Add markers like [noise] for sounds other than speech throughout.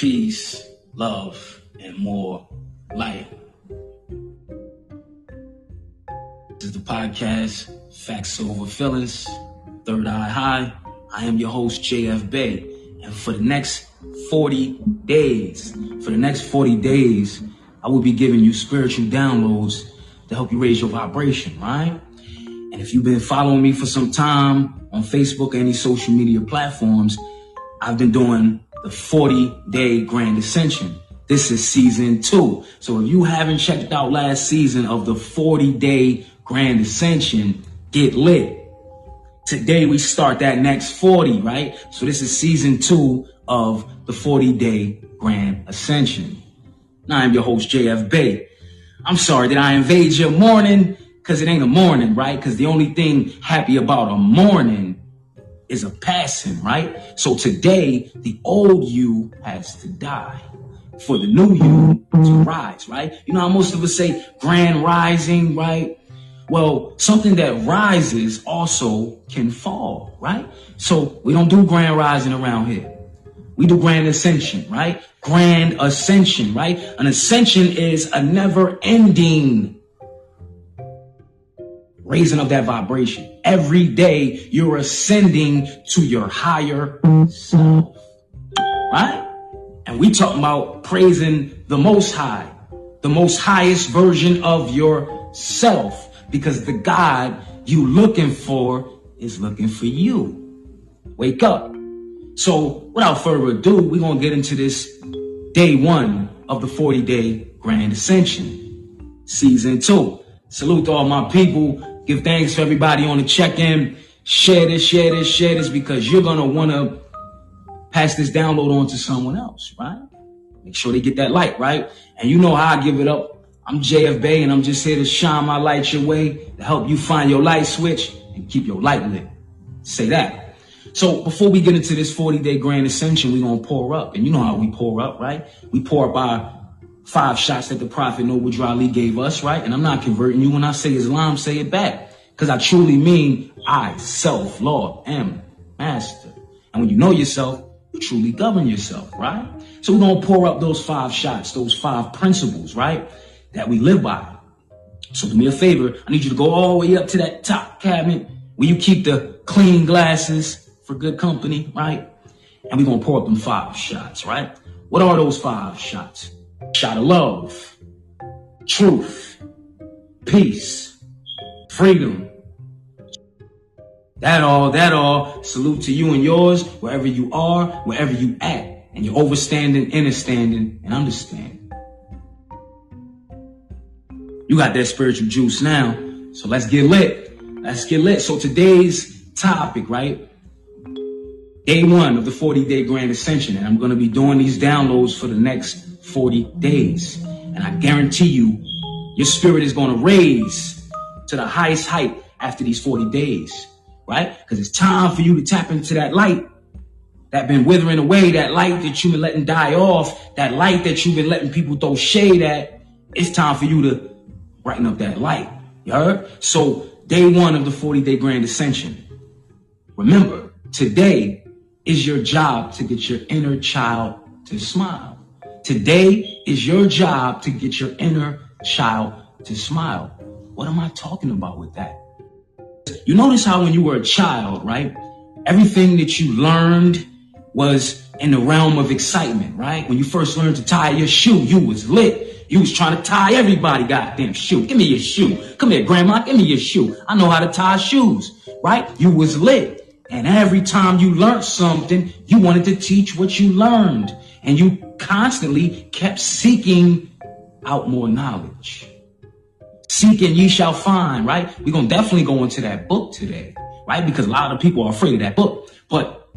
peace, love, and more light. This is the podcast, Facts Over Feelings, Third Eye High. I am your host, JF Bay. And for the next 40 days, for the next 40 days, I will be giving you spiritual downloads to help you raise your vibration, right? And if you've been following me for some time on Facebook or any social media platforms, I've been doing the 40 day grand ascension. This is season two. So if you haven't checked out last season of the 40 day grand ascension, get lit. Today we start that next 40, right? So this is season two of the 40 day grand ascension. Now I'm your host, JF Bay. I'm sorry that I invade your morning because it ain't a morning, right? Because the only thing happy about a morning is a passing, right? So today, the old you has to die for the new you to rise, right? You know how most of us say grand rising, right? Well, something that rises also can fall, right? So we don't do grand rising around here. We do grand ascension, right? Grand ascension, right? An ascension is a never ending raising of that vibration. Every day you're ascending to your higher self. Right? And we talking about praising the most high, the most highest version of yourself, because the God you looking for is looking for you. Wake up. So without further ado, we're to get into this day one of the 40 day grand ascension, season two. Salute to all my people Give thanks to everybody on the check-in. Share this, share this, share this, because you're gonna wanna pass this download on to someone else, right? Make sure they get that light, right? And you know how I give it up. I'm JF Bay and I'm just here to shine my light your way to help you find your light switch and keep your light lit. Say that. So before we get into this 40 day grand ascension, we're gonna pour up. And you know how we pour up, right? We pour up our five shots that the Prophet Noble Drew gave us, right? And I'm not converting you when I say Islam, say it back. Because I truly mean I, self, Lord, am master. And when you know yourself, you truly govern yourself, right? So we're going to pour up those five shots, those five principles, right? That we live by. So do me a favor. I need you to go all the way up to that top cabinet where you keep the clean glasses for good company, right? And we're going to pour up them five shots, right? What are those five shots? Shot of love, truth, peace, freedom. That all, that all. Salute to you and yours, wherever you are, wherever you at, and you're overstanding, understanding, and understanding. You got that spiritual juice now, so let's get lit. Let's get lit. So today's topic, right? Day one of the 40 day grand ascension, and I'm going to be doing these downloads for the next 40 days. And I guarantee you, your spirit is going to raise to the highest height after these 40 days, right? Because it's time for you to tap into that light that been withering away, that light that you've been letting die off, that light that you've been letting people throw shade at. It's time for you to brighten up that light. You heard? So day one of the 40 day grand ascension. Remember, today is your job to get your inner child to smile. Today is your job to get your inner child to smile. What am I talking about with that? You notice how when you were a child, right? Everything that you learned was in the realm of excitement, right? When you first learned to tie your shoe, you was lit. You was trying to tie everybody goddamn shoe. Give me your shoe. Come here, grandma. Give me your shoe. I know how to tie shoes, right? You was lit. And every time you learned something, you wanted to teach what you learned. And you constantly kept seeking out more knowledge. Seeking ye shall find, right? We're going to definitely go into that book today, right? Because a lot of people are afraid of that book. But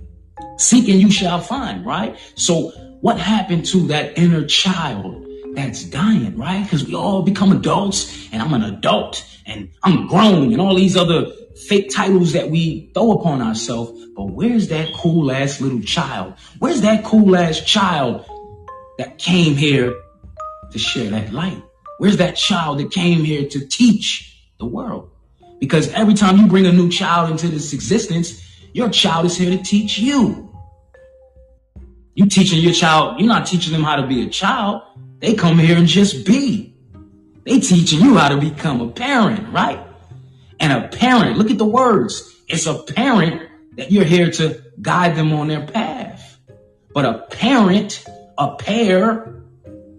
seeking you shall find, right? So what happened to that inner child that's dying, right? Because we all become adults and I'm an adult and I'm grown and all these other fake titles that we throw upon ourselves. But where's that cool ass little child? Where's that cool ass child that came here to share that light? Where's that child that came here to teach the world? Because every time you bring a new child into this existence, your child is here to teach you. You teaching your child, you're not teaching them how to be a child. They come here and just be. They teaching you how to become a parent, right? And a parent, look at the words. It's a parent that you're here to guide them on their path. But a parent, a pair,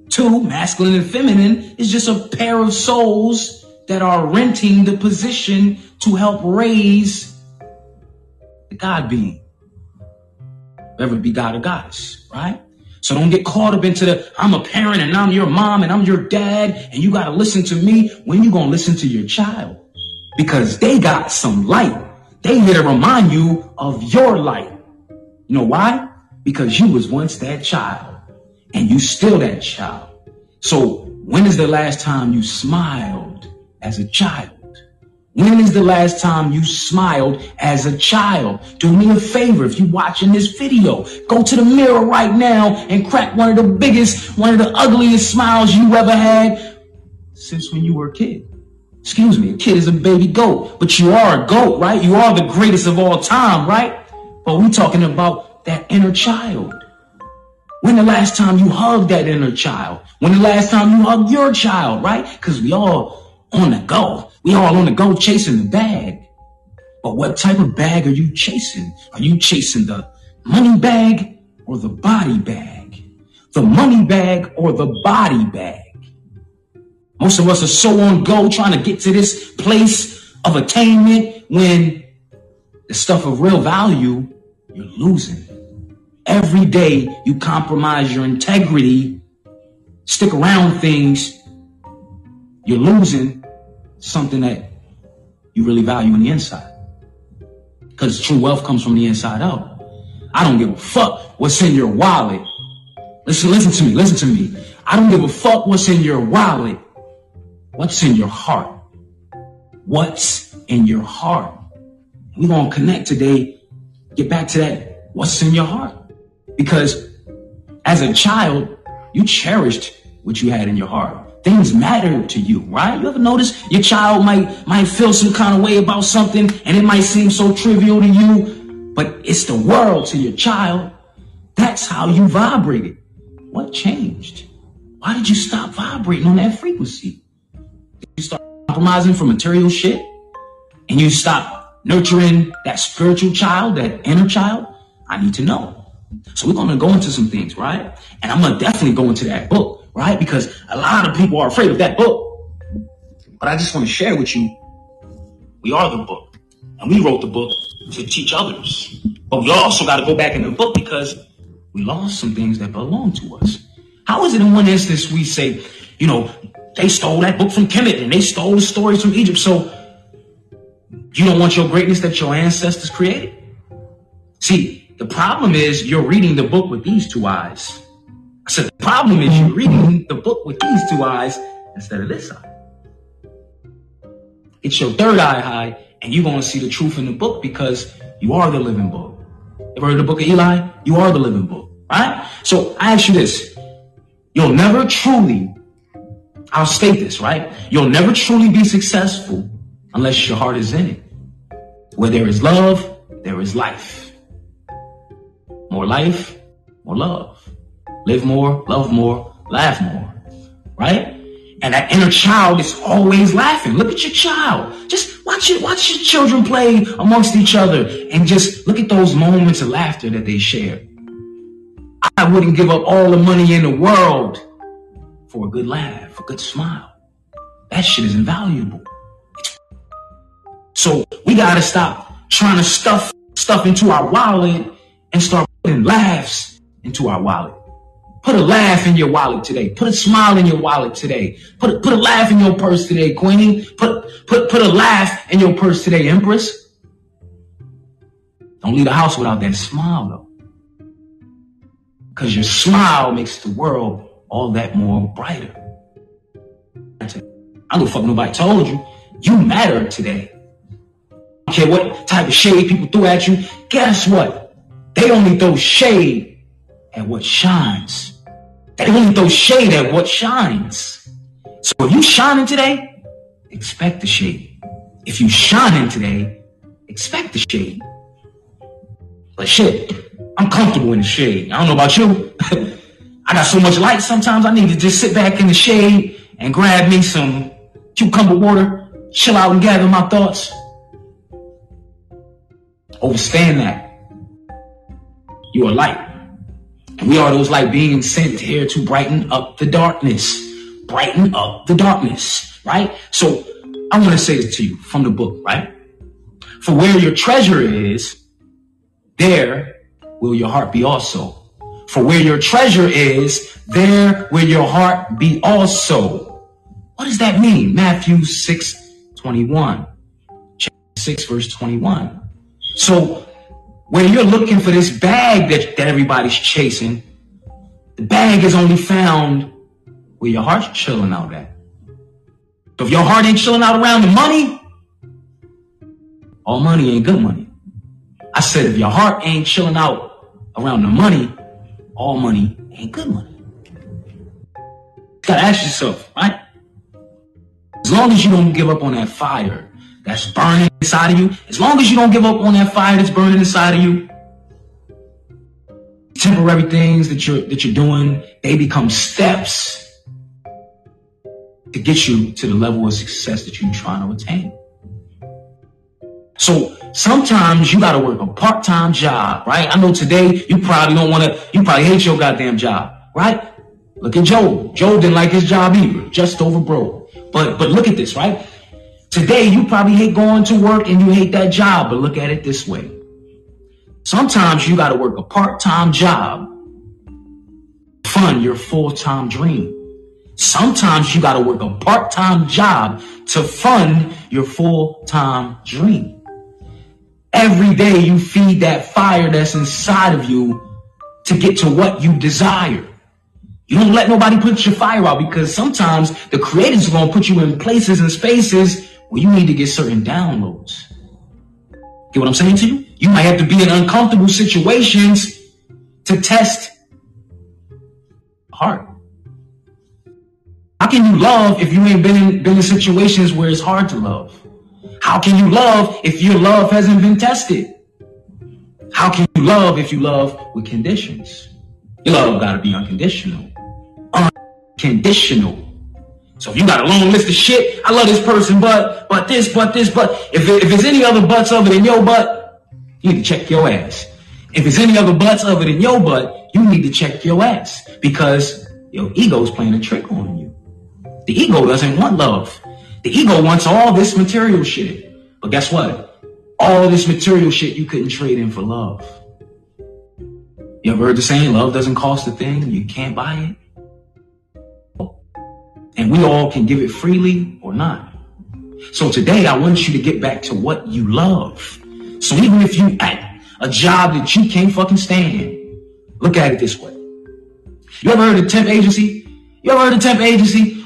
two, masculine and feminine, is just a pair of souls that are renting the position to help raise the God being. Whether it be God or goddess, right? So don't get caught up into the, I'm a parent and I'm your mom and I'm your dad and you got to listen to me. When you going to listen to your child? Because they got some light. They here to remind you of your light. You know why? Because you was once that child and you still that child. So when is the last time you smiled as a child? When is the last time you smiled as a child? Do me a favor if you're watching this video, go to the mirror right now and crack one of the biggest, one of the ugliest smiles you ever had since when you were a kid. Excuse me, a kid is a baby goat, but you are a goat, right? You are the greatest of all time, right? But we're talking about that inner child. When the last time you hugged that inner child? When the last time you hugged your child, right? Because we all on the go. We all on the go chasing the bag. But what type of bag are you chasing? Are you chasing the money bag or the body bag? The money bag or the body bag? Most of us are so on go trying to get to this place of attainment when the stuff of real value you're losing. Every day you compromise your integrity, stick around things, you're losing something that you really value on the inside. Because true wealth comes from the inside out. I don't give a fuck what's in your wallet. Listen, listen to me, listen to me. I don't give a fuck what's in your wallet. What's in your heart? What's in your heart? We're going to connect today. Get back to that. What's in your heart? Because as a child, you cherished what you had in your heart things matter to you, right? You ever notice your child might might feel some kind of way about something and it might seem so trivial to you, but it's the world to your child. That's how you vibrated. What changed? Why did you stop vibrating on that frequency? Did you start compromising for material shit? And you stop nurturing that spiritual child, that inner child? I need to know. So we're gonna go into some things, right? And I'm gonna definitely go into that book right? Because a lot of people are afraid of that book. But I just want to share with you, we are the book. And we wrote the book to teach others. But we also got to go back in the book because we lost some things that belong to us. How is it in one instance we say, you know, they stole that book from Kemet and they stole the stories from Egypt. So you don't want your greatness that your ancestors created? See, the problem is you're reading the book with these two eyes. I said, the problem is you're reading the book with these two eyes instead of this eye. It's your third eye high, and you're going to see the truth in the book because you are the living book. Ever heard the book of Eli? You are the living book, right? So I ask you this. You'll never truly, I'll state this, right? You'll never truly be successful unless your heart is in it. Where there is love, there is life. More life, more love live more, love more, laugh more, right? And that inner child is always laughing. Look at your child. Just watch it, watch your children play amongst each other and just look at those moments of laughter that they share. I wouldn't give up all the money in the world for a good laugh, a good smile. That shit is invaluable. So we gotta stop trying to stuff stuff into our wallet and start putting laughs into our wallet. Put a laugh in your wallet today. Put a smile in your wallet today. Put a, put a laugh in your purse today, Queenie. Put, put, put a laugh in your purse today, Empress. Don't leave the house without that smile though. Because your smile makes the world all that more brighter. I don't fuck nobody told you. You matter today. I don't care what type of shade people threw at you. Guess what? They only throw shade at what shines. They only throw shade at what shines. So if you shining today, expect the shade. If you shining today, expect the shade. But shit, I'm comfortable in the shade. I don't know about you. [laughs] I got so much light sometimes I need to just sit back in the shade and grab me some cucumber water, chill out and gather my thoughts. Overstand that. You are light. We are those light beings sent here to brighten up the darkness. Brighten up the darkness, right? So I want to say this to you from the book, right? For where your treasure is, there will your heart be also. For where your treasure is, there will your heart be also. What does that mean? Matthew 6, 21. Chapter 6 verse 21. So when you're looking for this bag that, that everybody's chasing, the bag is only found where your heart's chilling out at. So if your heart ain't chilling out around the money, all money ain't good money. I said if your heart ain't chilling out around the money, all money ain't good money. You gotta ask yourself, right? As long as you don't give up on that fire that's burning inside of you, as long as you don't give up on that fire that's burning inside of you, temporary things that you're that you're doing, they become steps to get you to the level of success that you're trying to attain. So sometimes you gotta work a part-time job, right? I know today you probably don't wanna, you probably hate your goddamn job, right? Look at Joe. Joe didn't like his job either, just over broke. But but look at this, right? Today, you probably hate going to work and you hate that job, but look at it this way. Sometimes you got to work a part time job, to fund your full time dream. Sometimes you got to work a part time job to fund your full time dream. Every day you feed that fire that's inside of you to get to what you desire. You don't let nobody put your fire out because sometimes the creators are going to put you in places and spaces well, you need to get certain downloads. Get what I'm saying to you? You might have to be in uncomfortable situations to test heart. How can you love if you ain't been in, been in situations where it's hard to love? How can you love if your love hasn't been tested? How can you love if you love with conditions? Your love got to be unconditional. Unconditional. So if you got a long list of shit, I love this person, but but this, but this, but if if there's any other butts other than your butt, you need to check your ass. If there's any other butts other than your butt, you need to check your ass because your ego's playing a trick on you. The ego doesn't want love. The ego wants all this material shit. But guess what? All this material shit you couldn't trade in for love. You ever heard the saying, love doesn't cost a thing, you can't buy it? And we all can give it freely or not. So today I want you to get back to what you love. So even if you at a job that you can't fucking stand, look at it this way. You ever heard of temp agency? You ever heard of temp agency?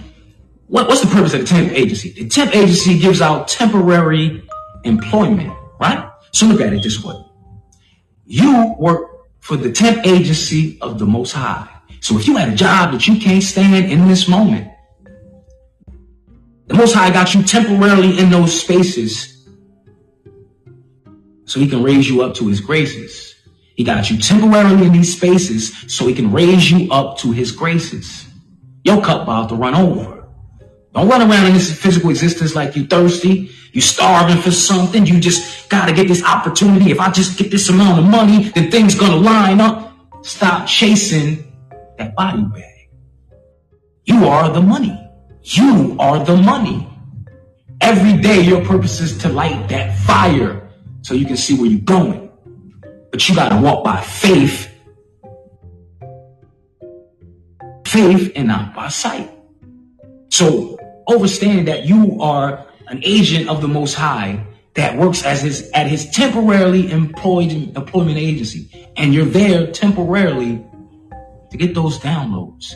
What, what's the purpose of the temp agency? The temp agency gives out temporary employment, right? So look at it this way. You work for the temp agency of the Most High. So if you had a job that you can't stand in this moment, the Most High got you temporarily in those spaces so he can raise you up to his graces. He got you temporarily in these spaces so he can raise you up to his graces. Your cup about to run over. Don't run around in this physical existence like you thirsty. You starving for something. You just gotta get this opportunity. If I just get this amount of money, then things gonna line up. Stop chasing that body bag. You are the money. You are the money. Every day, your purpose is to light that fire so you can see where you're going. But you got to walk by faith. Faith and not by sight. So understand that you are an agent of the Most High that works as his at his temporarily employed employment agency, and you're there temporarily to get those downloads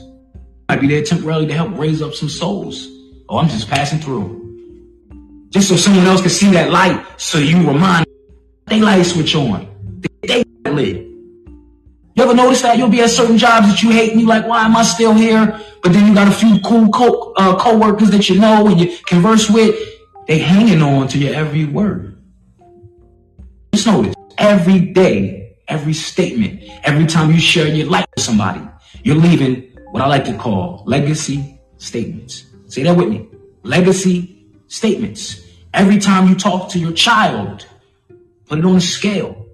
might be there temporarily to help raise up some souls. Oh, I'm just passing through. Just so someone else can see that light, so you remind they light switch on. They, they lit. You ever notice that you'll be at certain jobs that you hate and you like, why am I still here? But then you got a few cool co- uh, co-workers that you know and you converse with. They hanging on to your every word. Just notice every day every statement, every time you share your life with somebody, you're leaving what I like to call legacy statements. Say that with me. Legacy statements. Every time you talk to your child, put it on a scale.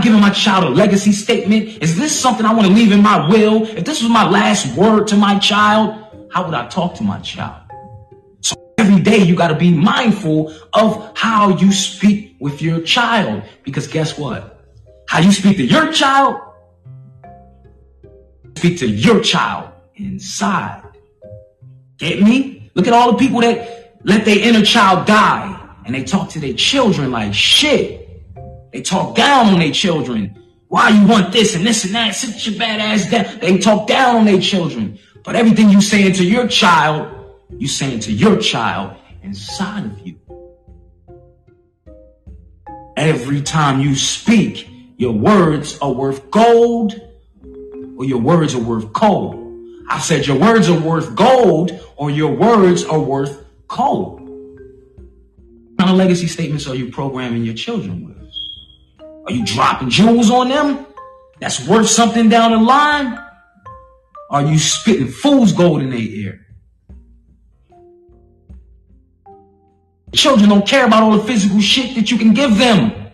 Giving my child a legacy statement. Is this something I want to leave in my will? If this was my last word to my child, how would I talk to my child? So every day you got to be mindful of how you speak with your child. Because guess what? How you speak to your child, speak to your child inside. Get me? Look at all the people that let their inner child die. And they talk to their children like shit. They talk down on their children. Why you want this and this and that? Sit your bad ass down. They talk down on their children. But everything you saying to your child, you saying to your child inside of you. Every time you speak, your words are worth gold or your words are worth coal. I said your words are worth gold or your words are worth cold. What kind of legacy statements are you programming your children with? Are you dropping jewels on them that's worth something down the line? Are you spitting fool's gold in their ear? Children don't care about all the physical shit that you can give them.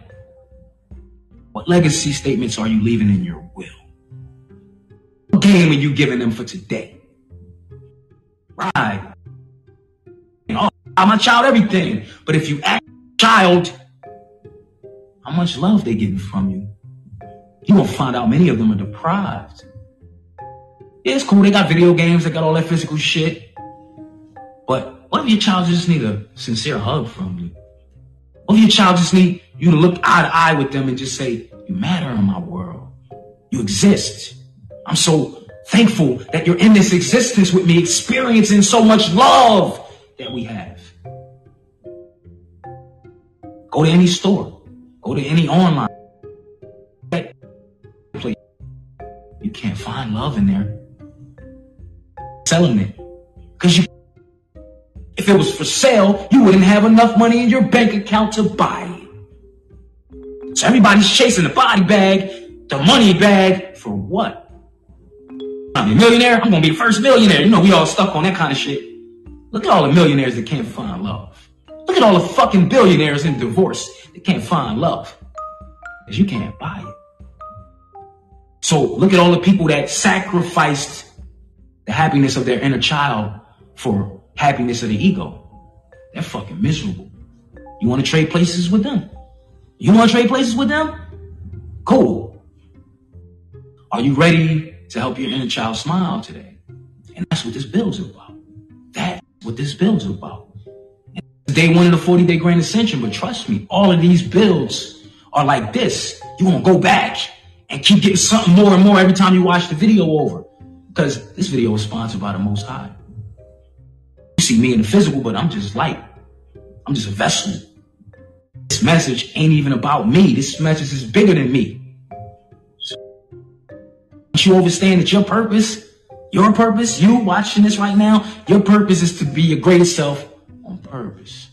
What legacy statements are you leaving in your will? Are you giving them for today? Right I'm a child everything. But if you ask child how much love they getting from you, you will find out many of them are deprived. Yeah, it's cool. They got video games. They got all that physical shit. But what if your child just need a sincere hug from you? What if your child just need you to look eye to eye with them and just say, you matter in my world. You exist. I'm so thankful that you're in this existence with me, experiencing so much love that we have. Go to any store. Go to any online. Place. You can't find love in there. Selling it. Because you if it was for sale, you wouldn't have enough money in your bank account to buy it. So everybody's chasing the body bag, the money bag, for what? I'm a millionaire. I'm gonna be the first millionaire. You know, we all stuck on that kind of shit. Look at all the millionaires that can't find love. Look at all the fucking billionaires in divorce that can't find love. Because you can't buy it. So look at all the people that sacrificed the happiness of their inner child for happiness of the ego. They're fucking miserable. You want to trade places with them? You want to trade places with them? Cool. Are you ready to help your inner child smile today? And that's what this build's about. That's what this build's about day one of the 40 day grand ascension. But trust me, all of these builds are like this. You won't go back and keep getting something more and more every time you watch the video over. Because this video is sponsored by the Most High. You see me in the physical, but I'm just light. I'm just a vessel. This message ain't even about me. This message is bigger than me. So, you understand that your purpose, your purpose, you watching this right now, your purpose is to be your greatest self on purpose.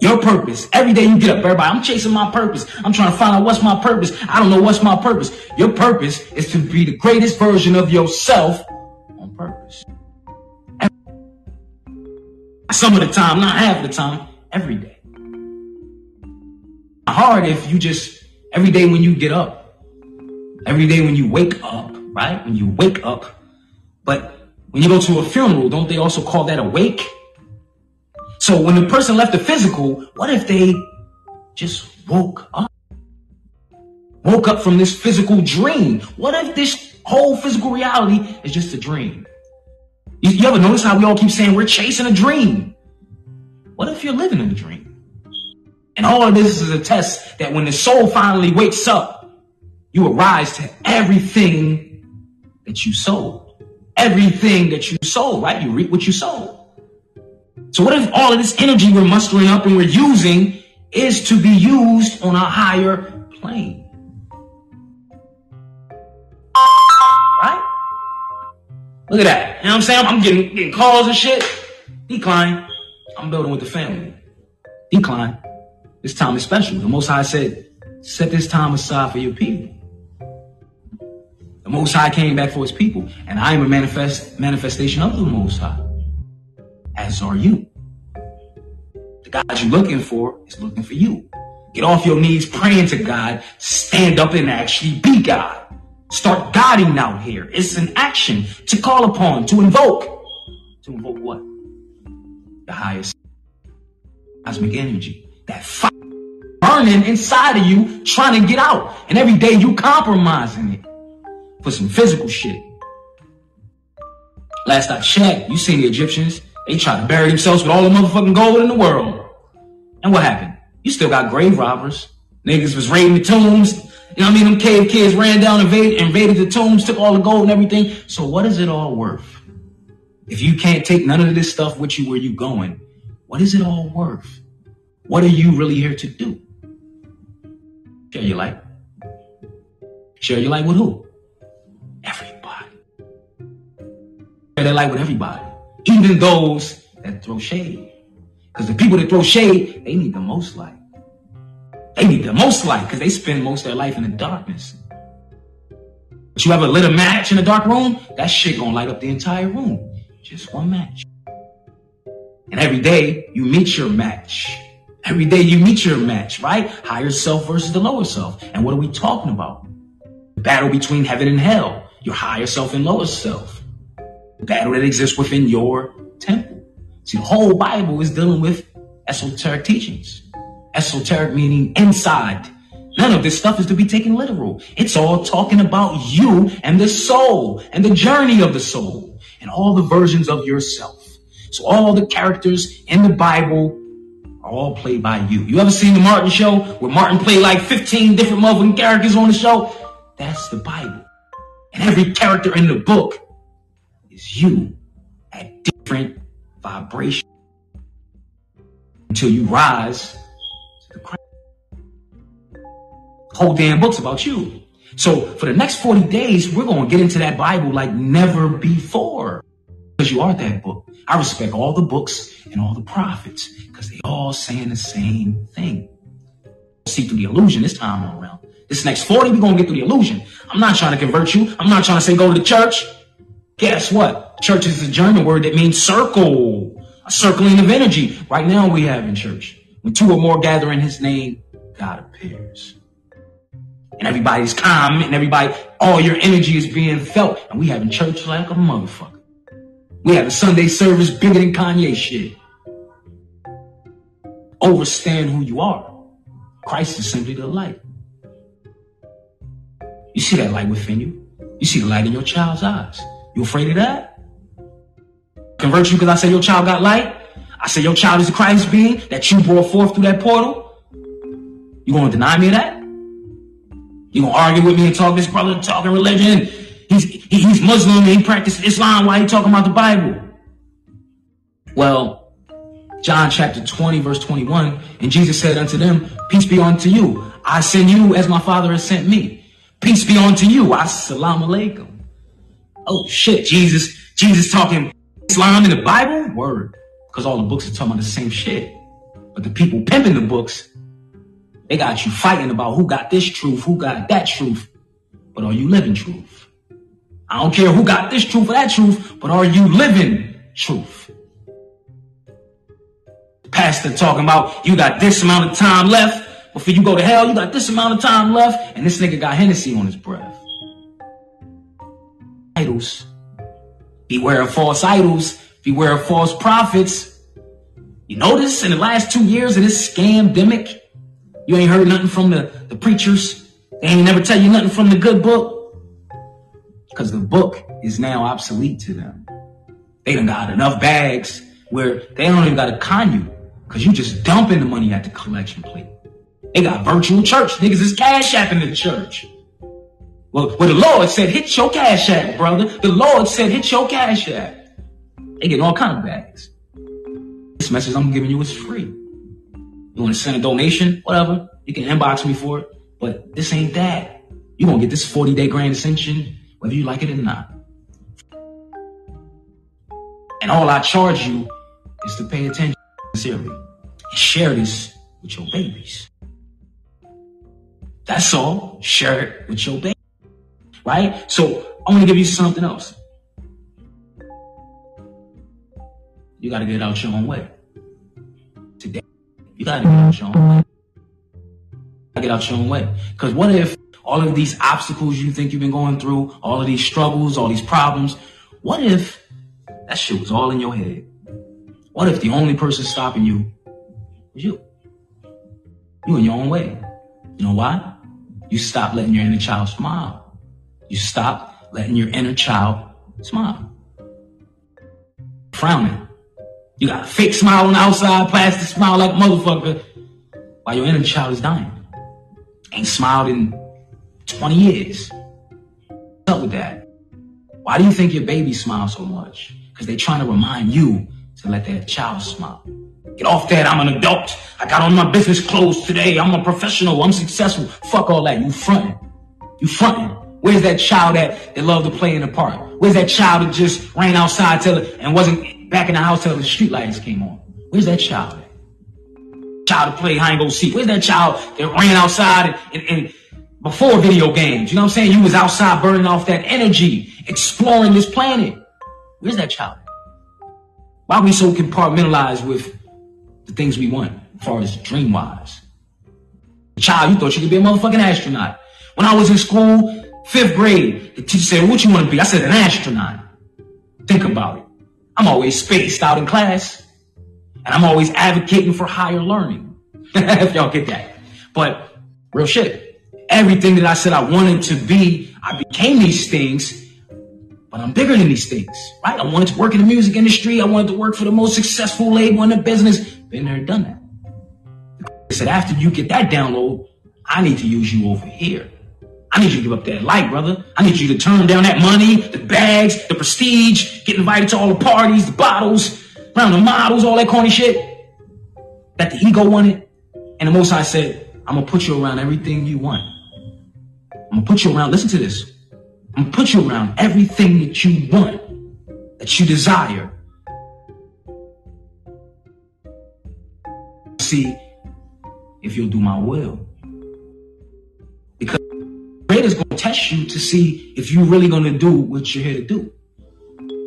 Your purpose. Every day you get up, everybody, I'm chasing my purpose. I'm trying to find out what's my purpose. I don't know what's my purpose. Your purpose is to be the greatest version of yourself on purpose. Some of the time, not half the time, every day. Hard if you just, every day when you get up, every day when you wake up, right? When you wake up. But when you go to a funeral, don't they also call that a wake? So when the person left the physical, what if they just woke up? Woke up from this physical dream. What if this whole physical reality is just a dream? You, you ever notice how we all keep saying we're chasing a dream? What if you're living in a dream? And all of this is a test that when the soul finally wakes up, you arise to everything that you sold. Everything that you sold, right? You reap what you sold. So what if all of this energy we're mustering up and we're using is to be used on a higher plane? Right? Look at that. You know what I'm saying? I'm getting, getting calls and shit. Decline. I'm building with the family. Decline. This time is special. The Most High said, Set this time aside for your people. The Most High came back for his people, and I am a manifest manifestation of the Most High. As are you. The God you're looking for is looking for you. Get off your knees praying to God. Stand up and actually be God. Start guiding out here. It's an action to call upon, to invoke. To invoke what? The highest cosmic energy. That fire burning inside of you, trying to get out. And every day you compromising it for some physical shit. Last I checked, you seen the Egyptians. They tried to bury themselves with all the motherfucking gold in the world. And what happened? You still got grave robbers. Niggas was raiding the tombs. You know what I mean? Them cave kids ran down, invaded, invaded the tombs, took all the gold and everything. So what is it all worth? If you can't take none of this stuff with you where you going, what is it all worth? What are you really here to do? Share your light. Share your light with who? That light with everybody. Even those that throw shade. Because the people that throw shade, they need the most light. They need the most light because they spend most of their life in the darkness. But you ever lit a match in a dark room? That shit gonna light up the entire room. Just one match. And every day you meet your match. Every day you meet your match, right? Higher self versus the lower self. And what are we talking about? The battle between heaven and hell. Your higher self and lower self. Battle that exists within your temple. See, the whole Bible is dealing with esoteric teachings. Esoteric meaning inside. None of this stuff is to be taken literal. It's all talking about you and the soul and the journey of the soul and all the versions of yourself. So all the characters in the Bible are all played by you. You ever seen the Martin show where Martin played like 15 different motherfucking characters on the show? That's the Bible. And every character in the book is you at different vibration until you rise to the. Whole damn book's about you. So for the next 40 days, we're going to get into that Bible like never before. Because you are that book. I respect all the books and all the prophets because they all saying the same thing. See through the illusion this time around. This next 40, we're going to get through the illusion. I'm not trying to convert you. I'm not trying to say go to the church. Guess what? Church is a German word that means circle, a circling of energy. Right now we have in church. When two or more gather in his name, God appears. And everybody's calm and everybody, all your energy is being felt. And we having church like a motherfucker. We have a Sunday service bigger than Kanye shit. Overstand who you are. Christ is simply the light. You see that light within you. You see the light in your child's eyes. You afraid of that? Convert you because I say your child got light? I say your child is the Christ being that you brought forth through that portal? You gonna deny me that? You gonna argue with me and talk this brother talking religion? He's he's Muslim and he practices Islam. Why he talking about the Bible? Well, John chapter 20, verse 21, and Jesus said unto them, Peace be unto you. I send you as my Father has sent me. Peace be unto you. Assalamu alaikum. Oh shit, Jesus, Jesus talking Islam in the Bible? Word. Because all the books are talking about the same shit. But the people pimping the books, they got you fighting about who got this truth, who got that truth. But are you living truth? I don't care who got this truth or that truth, but are you living truth? Pastor talking about you got this amount of time left before you go to hell, you got this amount of time left, and this nigga got Hennessy on his breath. Idols. Beware of false idols. Beware of false prophets. You notice in the last two years of this scamdemic, you ain't heard nothing from the, the preachers. They ain't never tell you nothing from the good book. Because the book is now obsolete to them. They done got enough bags where they don't even got to con you. Because you just dumping the money at the collection plate. They got virtual church. Niggas is cash apping the church. Well, well, the Lord said, hit your cash app, brother. The Lord said, hit your cash app. They get all kind of bags. This message I'm giving you is free. You want to send a donation? Whatever. You can inbox me for it. But this ain't that. you going to get this 40 day grand ascension, whether you like it or not. And all I charge you is to pay attention sincerely and share this with your babies. That's all. Share it with your baby. Right? So I want to give you something else. You got to get out your own way. Today, you got to get out your own way. Get out your own way. Because what if all of these obstacles you think you've been going through, all of these struggles, all these problems, what if that shit was all in your head? What if the only person stopping you was you? You in your own way. You know why? You stop letting your inner child smile. You stop letting your inner child smile. Frowning. You got a fake smile on the outside, plastic smile like a motherfucker, while your inner child is dying. Ain't smiled in 20 years. What's up with that? Why do you think your baby smiles so much? Because they're trying to remind you to let that child smile. Get off that. I'm an adult. I got on my business clothes today. I'm a professional. I'm successful. Fuck all that. You fronting. You fronting. Where's that child that, that loved to play in the park? Where's that child that just ran outside till and wasn't back in the house till the street lights came on? Where's that child? Child to play hide and go seek. Where's that child that ran outside and, and, and before video games? You know what I'm saying? You was outside burning off that energy, exploring this planet. Where's that child? Why we so compartmentalized with the things we want as far as dream wise? Child, you thought you could be a motherfucking astronaut. When I was in school, fifth grade, the teacher said, what you want to be? I said, an astronaut. Think about it. I'm always spaced out in class. And I'm always advocating for higher learning. [laughs] if y'all get that. But real shit. Everything that I said I wanted to be, I became these things but I'm bigger than these things, right? I wanted to work in the music industry. I wanted to work for the most successful label in the business. Been there, done that. I said, after you get that download, I need to use you over here. I need you to give up that light, brother. I need you to turn down that money, the bags, the prestige, get invited to all the parties, the bottles, round the models, all that corny shit that the ego wanted. And the Most High said, I'm going to put you around everything you want. I'm going to put you around, listen to this I'm going to put you around everything that you want, that you desire. See if you'll do my will. Creator's going to test you to see if you're really going to do what you're here to do.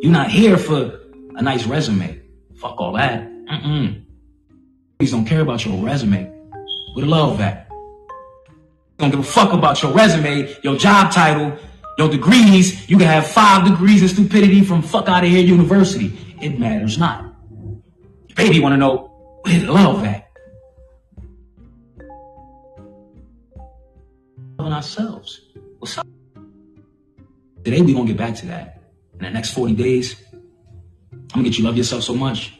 You're not here for a nice resume. Fuck all that. Mm-mm. Please don't care about your resume. We love that. Don't give a fuck about your resume, your job title, your degrees, you can have five degrees in stupidity from fuck out of here university. It matters not. Your baby want to know the love at. Loving ourselves. What's up? Today we gonna get back to that. In the next 40 days, I'm gonna get you love yourself so much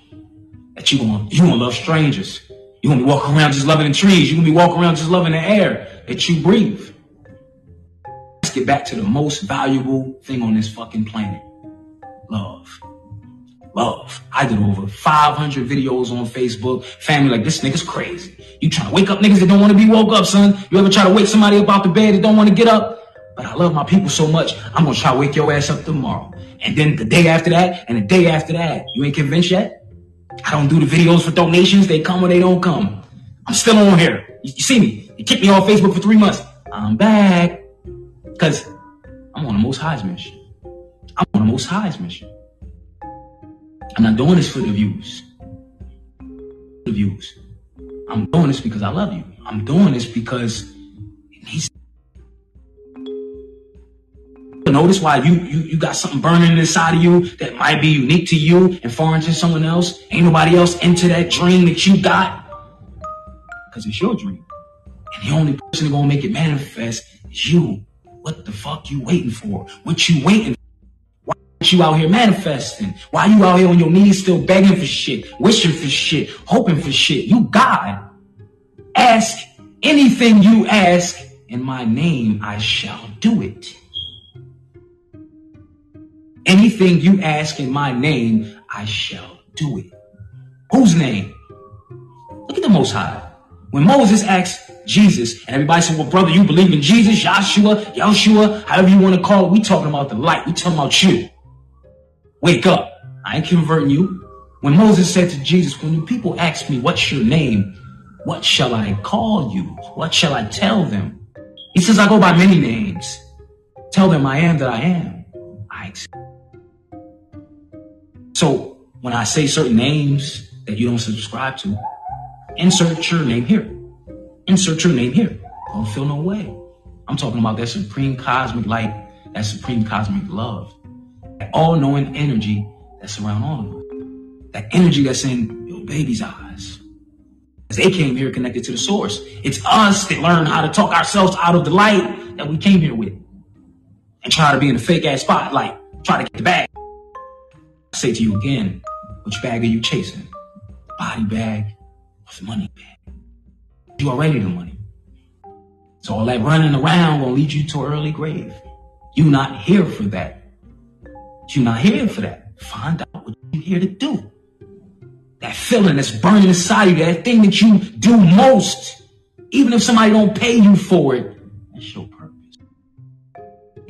that you gonna you gonna love strangers. You gonna be walking around just loving the trees. You gonna be walking around just loving the air that you breathe let's get back to the most valuable thing on this fucking planet love. Love. I did over 500 videos on Facebook. Family like, this nigga's crazy. You trying to wake up niggas that don't want to be woke up, son. You ever try to wake somebody up out the bed that don't want to get up? But I love my people so much, I'm to try to wake your ass up tomorrow. And then the day after that, and the day after that. You ain't convinced yet? I don't do the videos for donations. They come or they don't come. I'm still on here. You, you see me. You kicked me off Facebook for three months. I'm back. Because I'm on the most highest mission. I'm on the most highest mission. I'm not doing this for the views. The views. I'm doing this because I love you. I'm doing this because he's notice why you, you you got something burning inside of you that might be unique to you and foreign to someone else. Ain't nobody else into that dream that you got. Because it's your dream. And the only person that's gonna make it manifest is you. What the fuck you waiting for? What you waiting for? Why you out here manifesting? Why you out here on your knees still begging for shit, wishing for shit, hoping for shit? You God. Ask anything you ask in my name, I shall do it. Anything you ask in my name, I shall do it. Whose name? Look at the Most High. When Moses asked Jesus, and everybody said, well, brother, you believe in Jesus, Joshua, Yoshua, however you want to call it. We talking about the light. We talking about you. Wake up. I ain't converting you. When Moses said to Jesus, when people ask me, what's your name? What shall I call you? What shall I tell them? He says, I go by many names. Tell them I am that I am. I accept. So when I say certain names that you don't subscribe to, insert your name here. Insert your name here. Don't feel no way. I'm talking about that supreme cosmic light, that supreme cosmic love, that all knowing energy that's around all of us. That energy that's in your baby's eyes. As they came here connected to the source. It's us that learn how to talk ourselves out of the light that we came here with. And try to be in a fake ass spotlight. Try to get the bag. Say to you again, which bag are you chasing? Body bag or the money bag? You already the money. So all that running around will lead you to an early grave. You not here for that. You not here for that. Find out what you're here to do. That feeling that's burning inside you, that thing that you do most, even if somebody don't pay you for it, that's your purpose.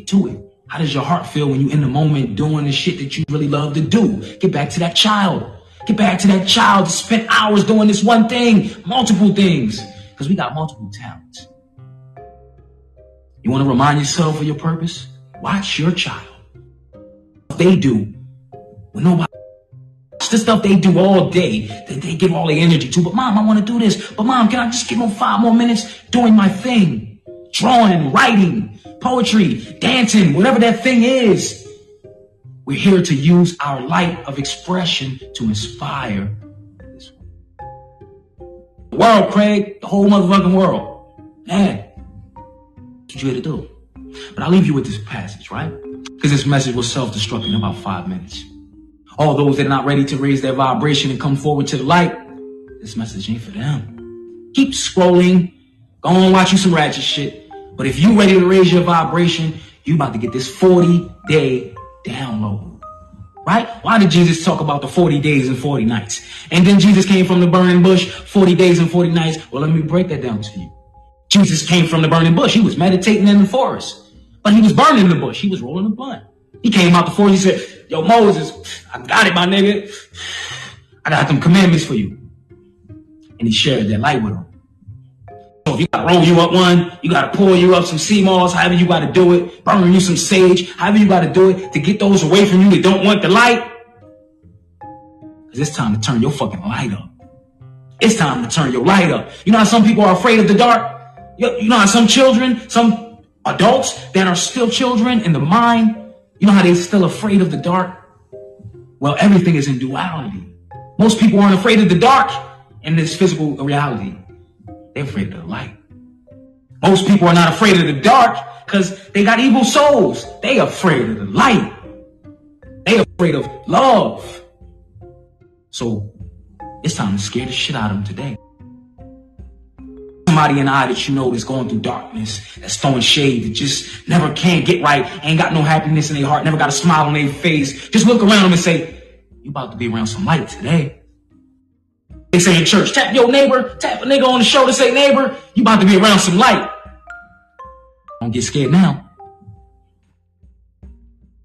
Do it. How does your heart feel when you're in the moment doing the shit that you really love to do? Get back to that child. Get back to that child spent hours doing this one thing, multiple things, because we got multiple talents. You want to remind yourself of your purpose? Watch your child. They do when nobody the stuff they do all day that they give all the energy to. But mom, I want to do this. But mom, can I just give them five more minutes doing my thing? Drawing, writing, poetry, dancing, whatever that thing is. We're here to use our light of expression to inspire this world, Craig, the whole motherfucking world. Man, what you here to do. But I'll leave you with this passage, right? Because this message will self-destruct in about five minutes. All those that are not ready to raise their vibration and come forward to the light, this message ain't for them. Keep scrolling. Go on watch you some ratchet shit. But if you ready to raise your vibration, you about to get this 40 day download. Right? Why did Jesus talk about the 40 days and 40 nights? And then Jesus came from the burning bush, 40 days and 40 nights. Well, let me break that down to you. Jesus came from the burning bush. He was meditating in the forest, but he was burning in the bush. He was rolling a blunt. He came out the forest. He said, yo, Moses, I got it, my nigga. I got them commandments for you. And he shared that light with him. So if you gotta roll you up one, you gotta pour you up some sea moss, however you gotta do it, burn you some sage, however you gotta do it to get those away from you that don't want the light. Cause it's time to turn your fucking light up. It's time to turn your light up. You know how some people are afraid of the dark? You know how some children, some adults that are still children in the mind, you know how they're still afraid of the dark? Well, everything is in duality. Most people aren't afraid of the dark in this physical reality. They're afraid of the light. Most people are not afraid of the dark because they got evil souls. They afraid of the light. They afraid of love. So it's time to scare the shit out of them today somebody in the eye that you know that's going through darkness, that's throwing shade, that just never can get right, ain't got no happiness in their heart, never got a smile on their face. Just look around them and say, you about to be around some light today. They say in church, tap your neighbor, tap a nigga on the shoulder, say neighbor, you about to be around some light. Don't get scared now.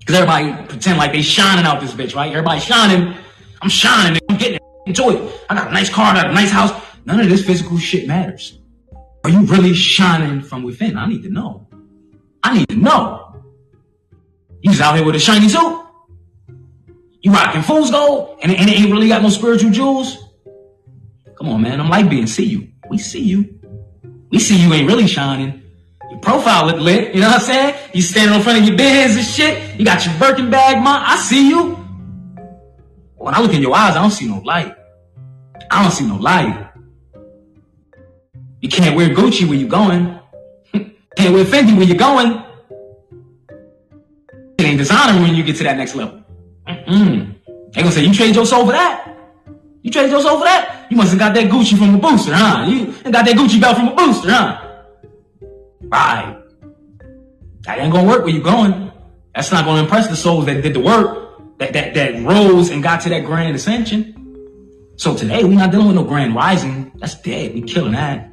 Cause everybody pretend like they shining out this bitch, right? Everybody shining. I'm shining. I'm getting. Enjoy it. I got a nice car. I got a nice house. None of this physical shit matters. Are you really shining from within? I need to know. I need to know. Just out here with a shiny suit? You rocking fool's gold and it ain't really got no spiritual jewels? Come on, man. I'm like being see you. We see you. We see you ain't really shining. Your profile look lit. You know what I'm saying? You standing in front of your beds and shit. You got your Birkin bag, man. I see you. When I look in your eyes, I don't see no light. I don't see no light. You can't wear Gucci where you going. [laughs] can't wear Fendi where you going. It ain't designer when you get to that next level. Mm-mm. They gonna say, you trade your soul for that? You trade your soul for that? You must have got that Gucci from a booster, huh? You got that Gucci belt from a booster, huh? Right. That ain't gonna work where you going. That's not gonna impress the souls that did the work, that, that, that rose and got to that grand ascension. So today, we're not dealing with no grand rising. That's dead. We killing that.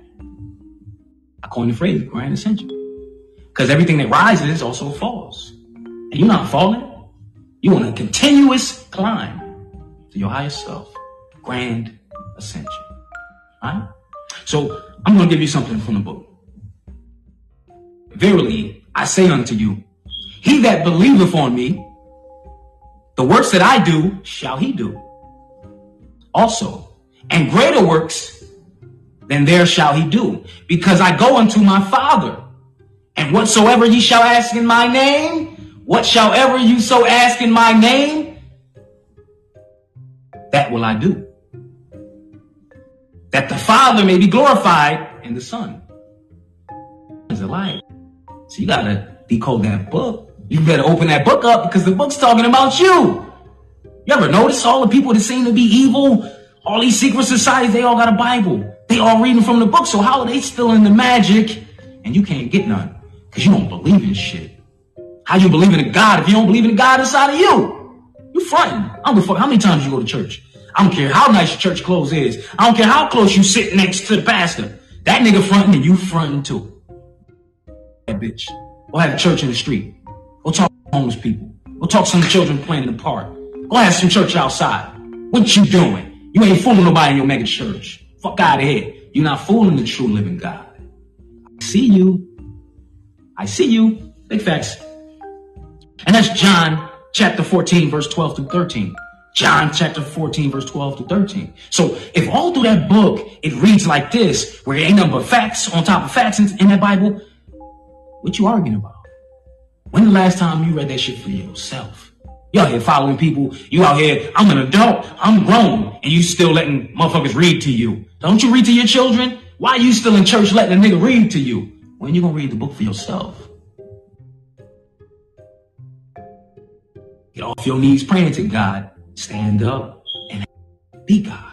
I coined the phrase grand ascension. Because everything that rises also falls. And you're not falling. You're on a continuous climb to your higher self. Grand ascension. Right? So I'm going to give you something from the book. Verily, I say unto you, he that believeth on me, the works that I do shall he do. Also, and greater works than there shall he do, because I go unto my Father. And whatsoever ye shall ask in my name, whatsoever you so ask in my name, that will I do. That the Father may be glorified in the Son. Is a lie. So you gotta decode that book. You better open that book up because the book's talking about you. You ever notice all the people that seem to be evil, all these secret societies, they all got a Bible. They all reading from the book. So how are they still in the magic and you can't get none? Because you don't believe in shit. How you believe in a God if you don't believe in a God inside of you? You fronting. I don't give a fuck how many times you go to church. I don't care how nice your church clothes is. I don't care how close you sit next to the pastor. That nigga fronting and you fronting too. That bitch. Go have a church in the street. Go talk to homeless people. Go talk to some children playing in the park. Go have some church outside. What you doing? You ain't fooling nobody in your mega church. Fuck out of here. You're not fooling the true living God. I see you. I see you. Big facts. And that's John chapter 14, verse 12 through 13. John chapter 14, verse 12 to 13. So if all through that book it reads like this, where it ain't nothing but facts on top of facts in, in that Bible, what you arguing about? When the last time you read that shit for yourself? You out here following people. You out here, I'm an adult, I'm grown, and you still letting motherfuckers read to you. Don't you read to your children? Why you still in church letting a nigga read to you? When you gonna read the book for yourself? Get off your knees praying to God. Stand up and be God.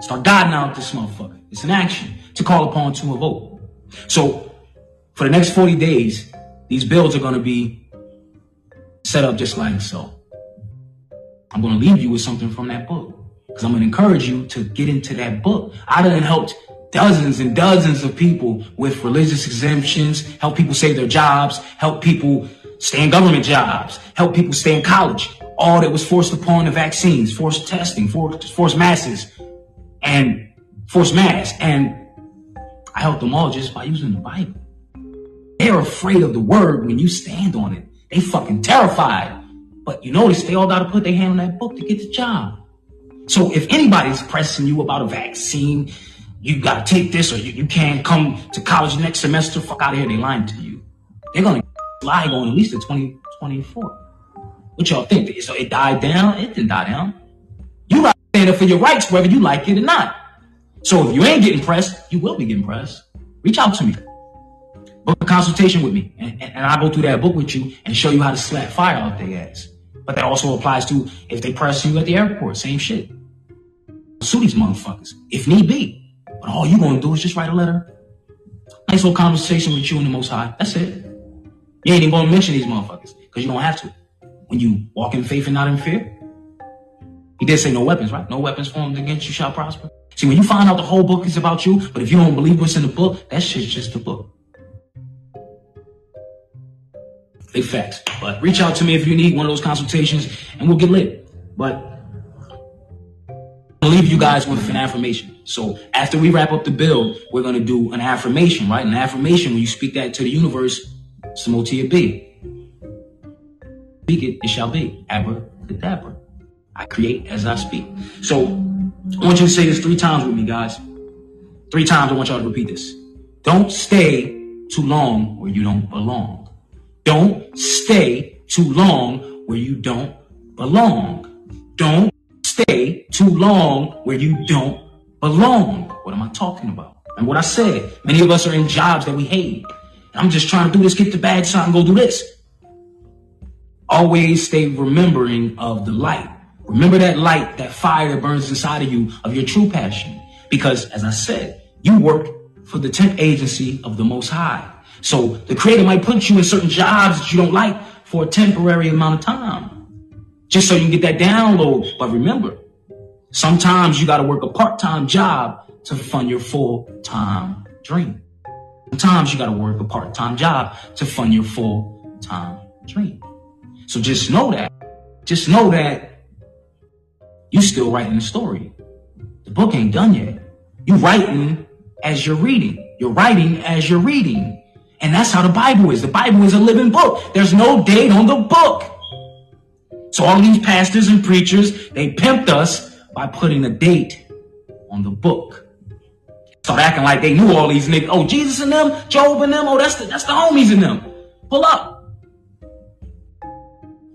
Start guiding out this motherfucker. It's an action to call upon to a vote. So for the next 40 days, these bills are going to be set up just like so. I'm going to leave you with something from that book because I'm going to encourage you to get into that book. I done helped dozens and dozens of people with religious exemptions, help people save their jobs, help people stay in government jobs, help people stay in college. All that was forced upon the vaccines, forced testing, forced, forced masses, and forced masks. And I helped them all just by using the Bible. They're afraid of the word when you stand on it. They fucking terrified. But you notice they all got to put their hand on that book to get the job. So if anybody's pressing you about a vaccine, you got to take this or you, you can't come to college next semester, fuck out of here. They lying to you. They're to [laughs] lie on at least to 2024. What y'all think? So it died down? It didn't die down. You got stand up for your rights, whether you like it or not. So if you ain't getting pressed, you will be getting pressed. Reach out to me book a consultation with me, and, and, I'll go through that book with you and show you how to slap fire out their ass. But that also applies to if they press you at the airport, same shit. Sue these motherfuckers, if need be. But all you gonna do is just write a letter. Nice little conversation with you and the Most High. That's it. You ain't even gonna mention these motherfuckers because you don't have to. When you walk in faith and not in fear, he did say no weapons, right? No weapons formed against you shall prosper. See, when you find out the whole book is about you, but if you don't believe what's in the book, that shit's just the book. Big facts. But reach out to me if you need one of those consultations and we'll get lit. But I'll leave you guys with an affirmation. So after we wrap up the build, we're to do an affirmation, right? An affirmation, when you speak that to the universe, so mote it be. Speak it, it shall be. Abracadabra. I create as I speak. So I want you to say this three times with me, guys. Three times I want y'all to repeat this. Don't stay too long where you don't belong. Don't stay too long where you don't belong. Don't stay too long where you don't belong. What am I talking about? And what I said, many of us are in jobs that we hate. I'm just trying to do this, get the bag so I can go do this. Always stay remembering of the light. Remember that light, that fire that burns inside of you of your true passion. Because as I said, you work for the temp agency of the Most High. So the creator might put you in certain jobs that you don't like for a temporary amount of time, just so you can get that download. But remember, sometimes you got to work a part-time job to fund your full-time dream. Sometimes you got to work a part-time job to fund your full-time dream. So just know that. Just know that you still writing the story. The book ain't done yet. You writing as you're reading. You're writing as you're reading. And that's how the Bible is. The Bible is a living book. There's no date on the book. So all these pastors and preachers, they pimped us by putting a date on the book. Start acting like they knew all these niggas. Oh, Jesus and them, Job and them. Oh, that's the, that's the homies in them. Pull up.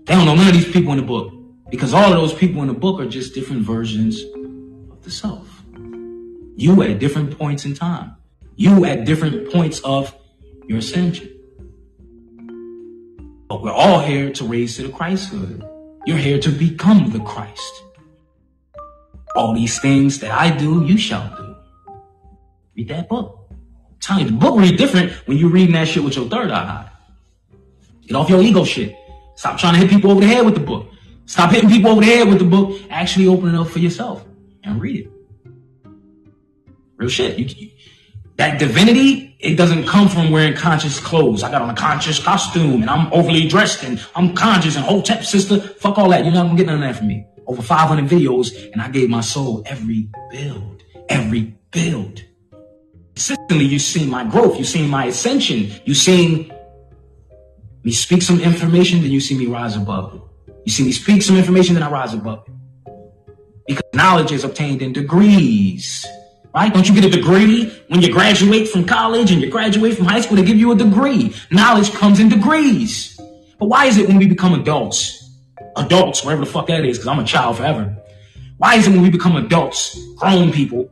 They don't know none of these people in the book because all of those people in the book are just different versions of the self. You at different points in time. You at different points of your ascension. But we're all here to raise to the Christhood. You're here to become the Christ. All these things that I do, you shall do. Read that book. You, the book read different when you're reading that shit with your third eye. Get off your ego shit. Stop trying to hit people over the head with the book. Stop hitting people over the head with the book. Actually open it up for yourself and read it. Real shit. You, that divinity, it doesn't come from wearing conscious clothes. I got on a conscious costume and I'm overly dressed and I'm conscious and Hotep sister. Fuck all that. You're not gonna get none of that from me. Over 500 videos and I gave my soul every build, every build. Consistently, you've seen my growth. You've seen my ascension. You've seen me speak some information, then you see me rise above it. You see me speak some information, then I rise above it. Because knowledge is obtained in degrees. Right? Don't you get a degree when you graduate from college and you graduate from high school? They give you a degree. Knowledge comes in degrees. But why is it when we become adults, adults, wherever the fuck that is, because I'm a child forever. Why is it when we become adults, grown people,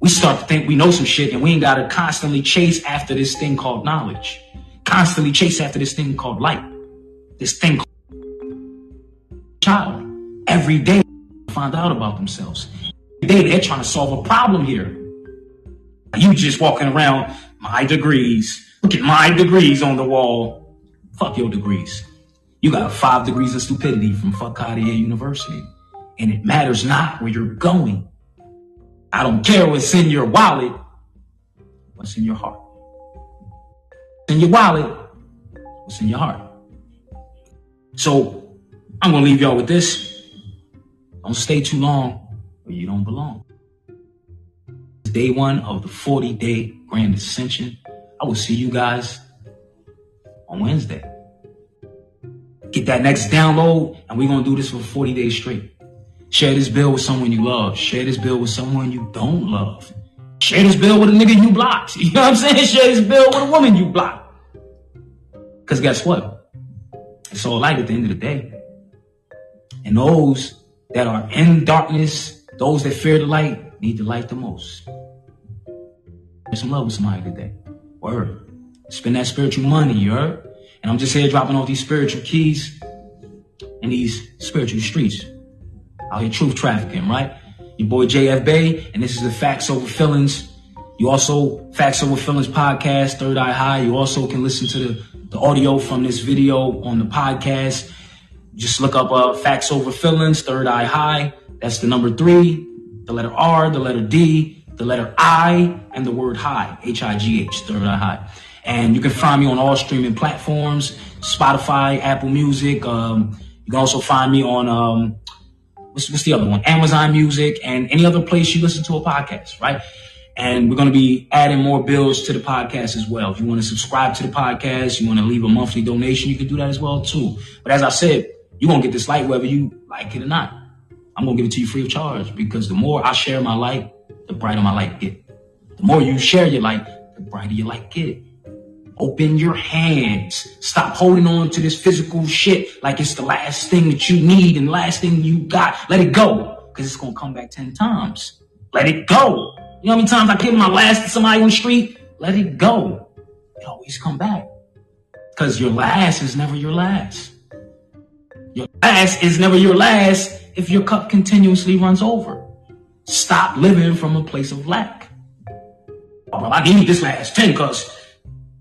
we start to think we know some shit and we ain't got to constantly chase after this thing called knowledge? Constantly chase after this thing called light. This thing called child. Every day find out about themselves. Every day they're trying to solve a problem here. You just walking around, my degrees. Look at my degrees on the wall. Fuck your degrees. You got five degrees of stupidity from fuck Cartier University. And it matters not where you're going. I don't care what's in your wallet, what's in your heart in your wallet, what's in your heart. So I'm gonna leave y'all with this. Don't stay too long or you don't belong. Day one of the 40 day grand ascension. I will see you guys on Wednesday. Get that next download, and we're gonna do this for 40 days straight. Share this build with someone you love. Share this build with someone you don't love. Share this build with a nigga you blocked. [laughs] You know what I'm saying? Share this build with a woman you blocked. Because guess what? It's all light at the end of the day. And those that are in darkness, those that fear the light, need the light the most. Share some love with somebody today. Word. Spend that spiritual money, you heard? And I'm just here dropping off these spiritual keys in these spiritual streets. Out here truth trafficking, right? Your boy JF Bey, and this is the Facts Over Feelings. You also, Facts Over Feelings podcast, Third Eye High. You also can listen to the, the audio from this video on the podcast. Just look up uh, Facts Over Feelings, Third Eye High. That's the number three, the letter R, the letter D, the letter I, and the word high, H-I-G-H, Third Eye High. And you can find me on all streaming platforms, Spotify, Apple Music. Um, you can also find me on um, what's, what's the other one? Amazon Music and any other place you listen to a podcast, right? And we're going to be adding more builds to the podcast as well. If you want to subscribe to the podcast, you want to leave a monthly donation, you can do that as well too. But as I said, you're going to get this light whether you like it or not. I'm going to give it to you free of charge because the more I share my light, the brighter my light get. The more you share your light, the brighter your light get. Open your hands. Stop holding on to this physical shit like it's the last thing that you need and last thing you got. Let it go. Because it's going to come back 10 times. Let it go. You know how many times I killed my last to somebody on the street? Let it go. It always come back. Because your last is never your last. Your last is never your last if your cup continuously runs over. Stop living from a place of lack. Oh, well, I need this last 10 because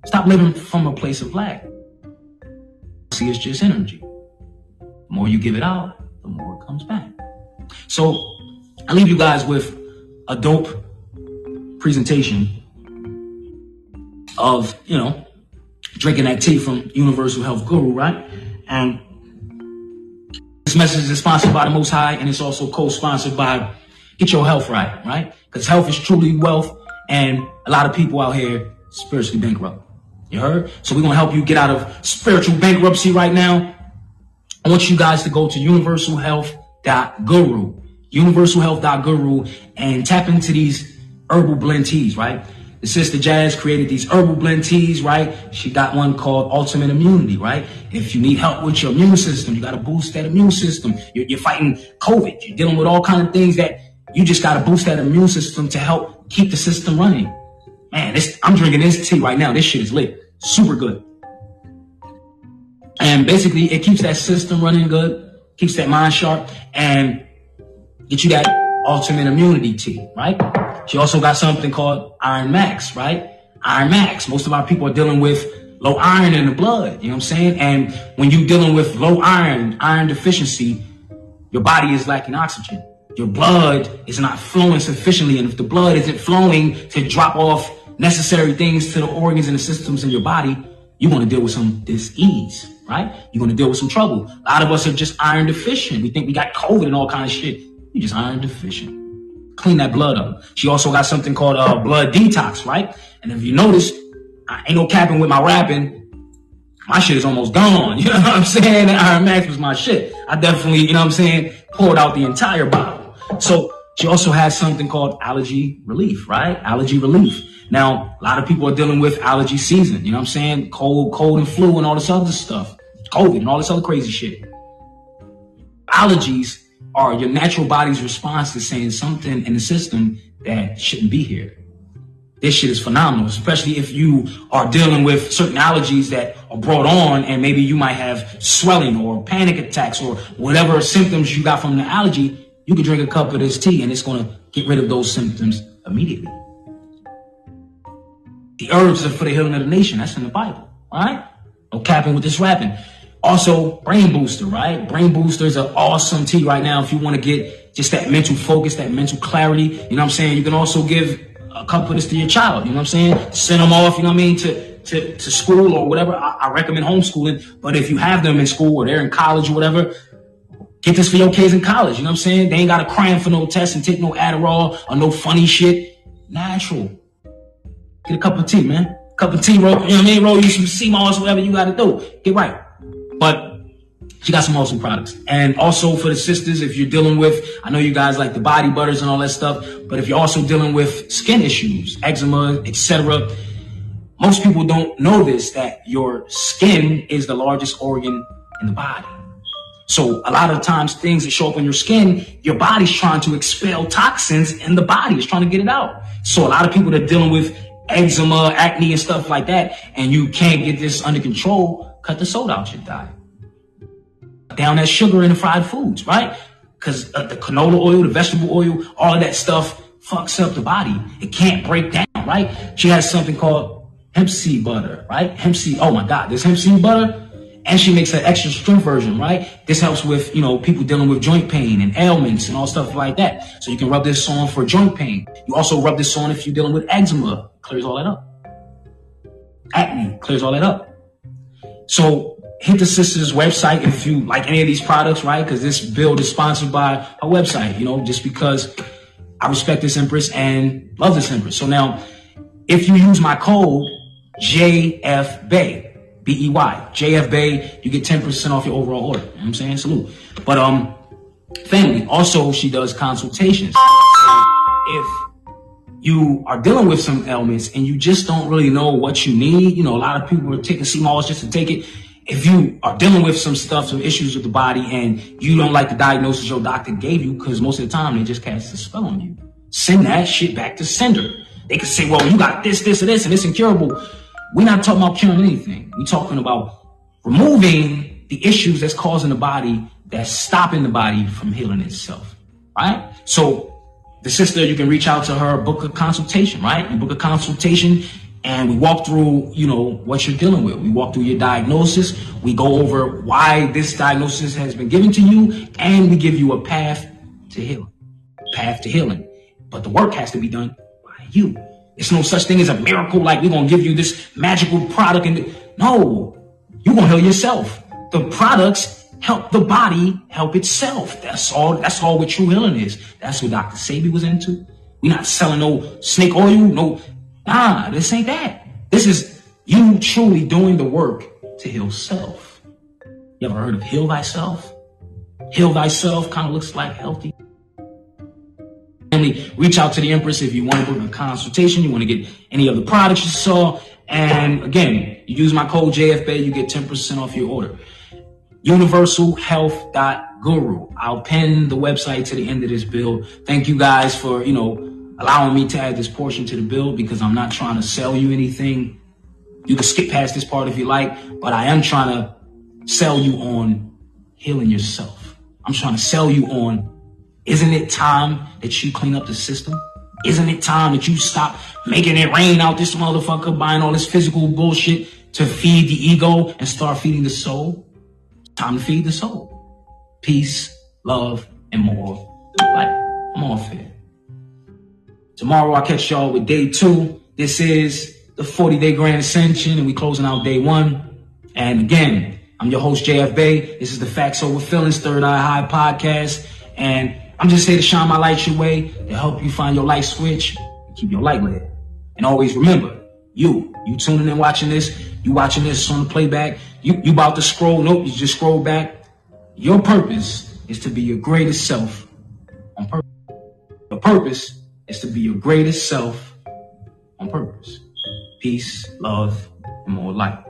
Stop living from a place of lack. See, it's just energy. The more you give it out, the more it comes back. So I leave you guys with a dope presentation of, you know, drinking that tea from Universal Health Guru, right? And this message is sponsored by the Most High and it's also co-sponsored by Get Your Health Right, right? Because health is truly wealth and a lot of people out here spiritually bankrupt. You heard? So we're gonna help you get out of spiritual bankruptcy right now. I want you guys to go to universalhealth.guru, universalhealth.guru, and tap into these herbal blend teas, right? The sister Jazz created these herbal blend teas, right? She got one called Ultimate Immunity, right? If you need help with your immune system, you got to boost that immune system. You're, you're, fighting COVID. You're dealing with all kind of things that you just got to boost that immune system to help keep the system running. Man, this, I'm drinking this tea right now. This shit is lit. Super good. And basically, it keeps that system running good, keeps that mind sharp, and get you that ultimate immunity tea, right? She also got something called Iron Max, right? Iron Max. Most of our people are dealing with low iron in the blood, you know what I'm saying? And when you're dealing with low iron, iron deficiency, your body is lacking oxygen. Your blood is not flowing sufficiently. And if the blood isn't flowing to drop off necessary things to the organs and the systems in your body, you're going to deal with some disease, right? You're going to deal with some trouble. A lot of us are just iron deficient. We think we got COVID and all kind of shit. You're just iron deficient. Clean that blood up. She also got something called uh, blood detox, right? And if you notice, I ain't no capping with my rapping. My shit is almost gone. [laughs] You know what I'm saying? And Iron Max was my shit. I definitely, you know what I'm saying, poured out the entire bottle. So she also has something called allergy relief, right? Allergy relief. Now, a lot of people are dealing with allergy season. You know what I'm saying? Cold, cold and flu and all this other stuff. COVID and all this other crazy shit. Allergies are your natural body's response to saying something in the system that shouldn't be here. This shit is phenomenal, especially if you are dealing with certain allergies that are brought on and maybe you might have swelling or panic attacks or whatever symptoms you got from the allergy. You can drink a cup of this tea and it's going to get rid of those symptoms immediately. The herbs are for the healing of the nation. That's in the Bible. Right? No capping with this rapping. Also, Brain Booster, right? Brain Booster is an awesome tea right now if you want to get just that mental focus, that mental clarity. You know what I'm saying? You can also give a cup of this to your child. You know what I'm saying? Send them off, you know what I mean, to, to, to school or whatever. I, I recommend homeschooling. But if you have them in school or they're in college or whatever, get this for your kids in college. You know what I'm saying? They ain't got to cram for no test and take no Adderall or no funny shit. Natural. Get a cup of tea, man. Cup of tea, roll, you know what I mean? Roll you some sea moss, whatever you got to do. Get right. But she got some awesome products. And also for the sisters, if you're dealing with, I know you guys like the body butters and all that stuff, but if you're also dealing with skin issues, eczema, etc., most people don't know this, that your skin is the largest organ in the body. So a lot of times things that show up on your skin, your body's trying to expel toxins in the body. It's trying to get it out. So a lot of people that are dealing with eczema, acne and stuff like that, and you can't get this under control, cut the soda out your diet. Down that sugar in the fried foods, right? Because uh, the canola oil, the vegetable oil, all of that stuff fucks up the body. It can't break down, right? She has something called hemp seed butter, right? Hemp seed. Oh my God, this hemp seed butter. And she makes an extra strength version, right? This helps with, you know, people dealing with joint pain and ailments and all stuff like that. So you can rub this on for joint pain. You also rub this on if you're dealing with eczema. Clears all that up. Acne clears all that up. So hit the sister's website if you like any of these products, right? Because this build is sponsored by her website, you know, just because I respect this Empress and love this Empress. So now, if you use my code JFBey, B-E-Y, JF Bey, you get 10% off your overall order. You know I'm saying? Salute. But um, family, also she does consultations. If you are dealing with some ailments and you just don't really know what you need. You know, a lot of people are taking moss just to take it. If you are dealing with some stuff, some issues with the body, and you don't like the diagnosis your doctor gave you, because most of the time they just cast a spell on you, send that shit back to sender. They could say, well, you got this, this, and this, and it's incurable. We're not talking about curing anything. We're talking about removing the issues that's causing the body, that's stopping the body from healing itself. Right? So the sister, you can reach out to her, book a consultation, right? You book a consultation and we walk through, you know, what you're dealing with. We walk through your diagnosis. We go over why this diagnosis has been given to you and we give you a path to healing, path to healing. But the work has to be done by you. It's no such thing as a miracle like we're going to give you this magical product and no, you're going to heal yourself. The products help the body help itself. That's all. That's all what true healing is. That's what Dr. Sebi was into. We're not selling no snake oil. No, nah, this ain't that. This is You truly doing the work to heal self. You ever heard of heal thyself? Heal thyself kind of looks like healthy. Family, reach out to the Empress if you want to book a consultation, you want to get any of the products you saw. And again, you use my code JFBey, you get 10% off your order. Universalhealth.guru. I'll pin the website to the end of this build. Thank you guys for, you know, allowing me to add this portion to the build because I'm not trying to sell you anything. You can skip past this part if you like, but I am trying to sell you on healing yourself. I'm trying to sell you on isn't it time that you clean up the system? Isn't it time that you stop making it rain out this motherfucker, buying all this physical bullshit to feed the ego and start feeding the soul? Time to feed the soul. Peace, love, and more light. I'm off here. Tomorrow I'll catch y'all with day two. This is the 40 day grand ascension and we closing out day one. And again, I'm your host, JF Bey. This is the Facts Over Feelings Third Eye High podcast. And I'm just here to shine my light your way to help you find your light switch and keep your light lit. And always remember, you, you tuning in watching this, you watching this on the playback, you, you about to scroll, nope, you just scroll back. Your purpose is to be your greatest self on purpose. Your purpose is to be your greatest self on purpose. Peace, love, and more light.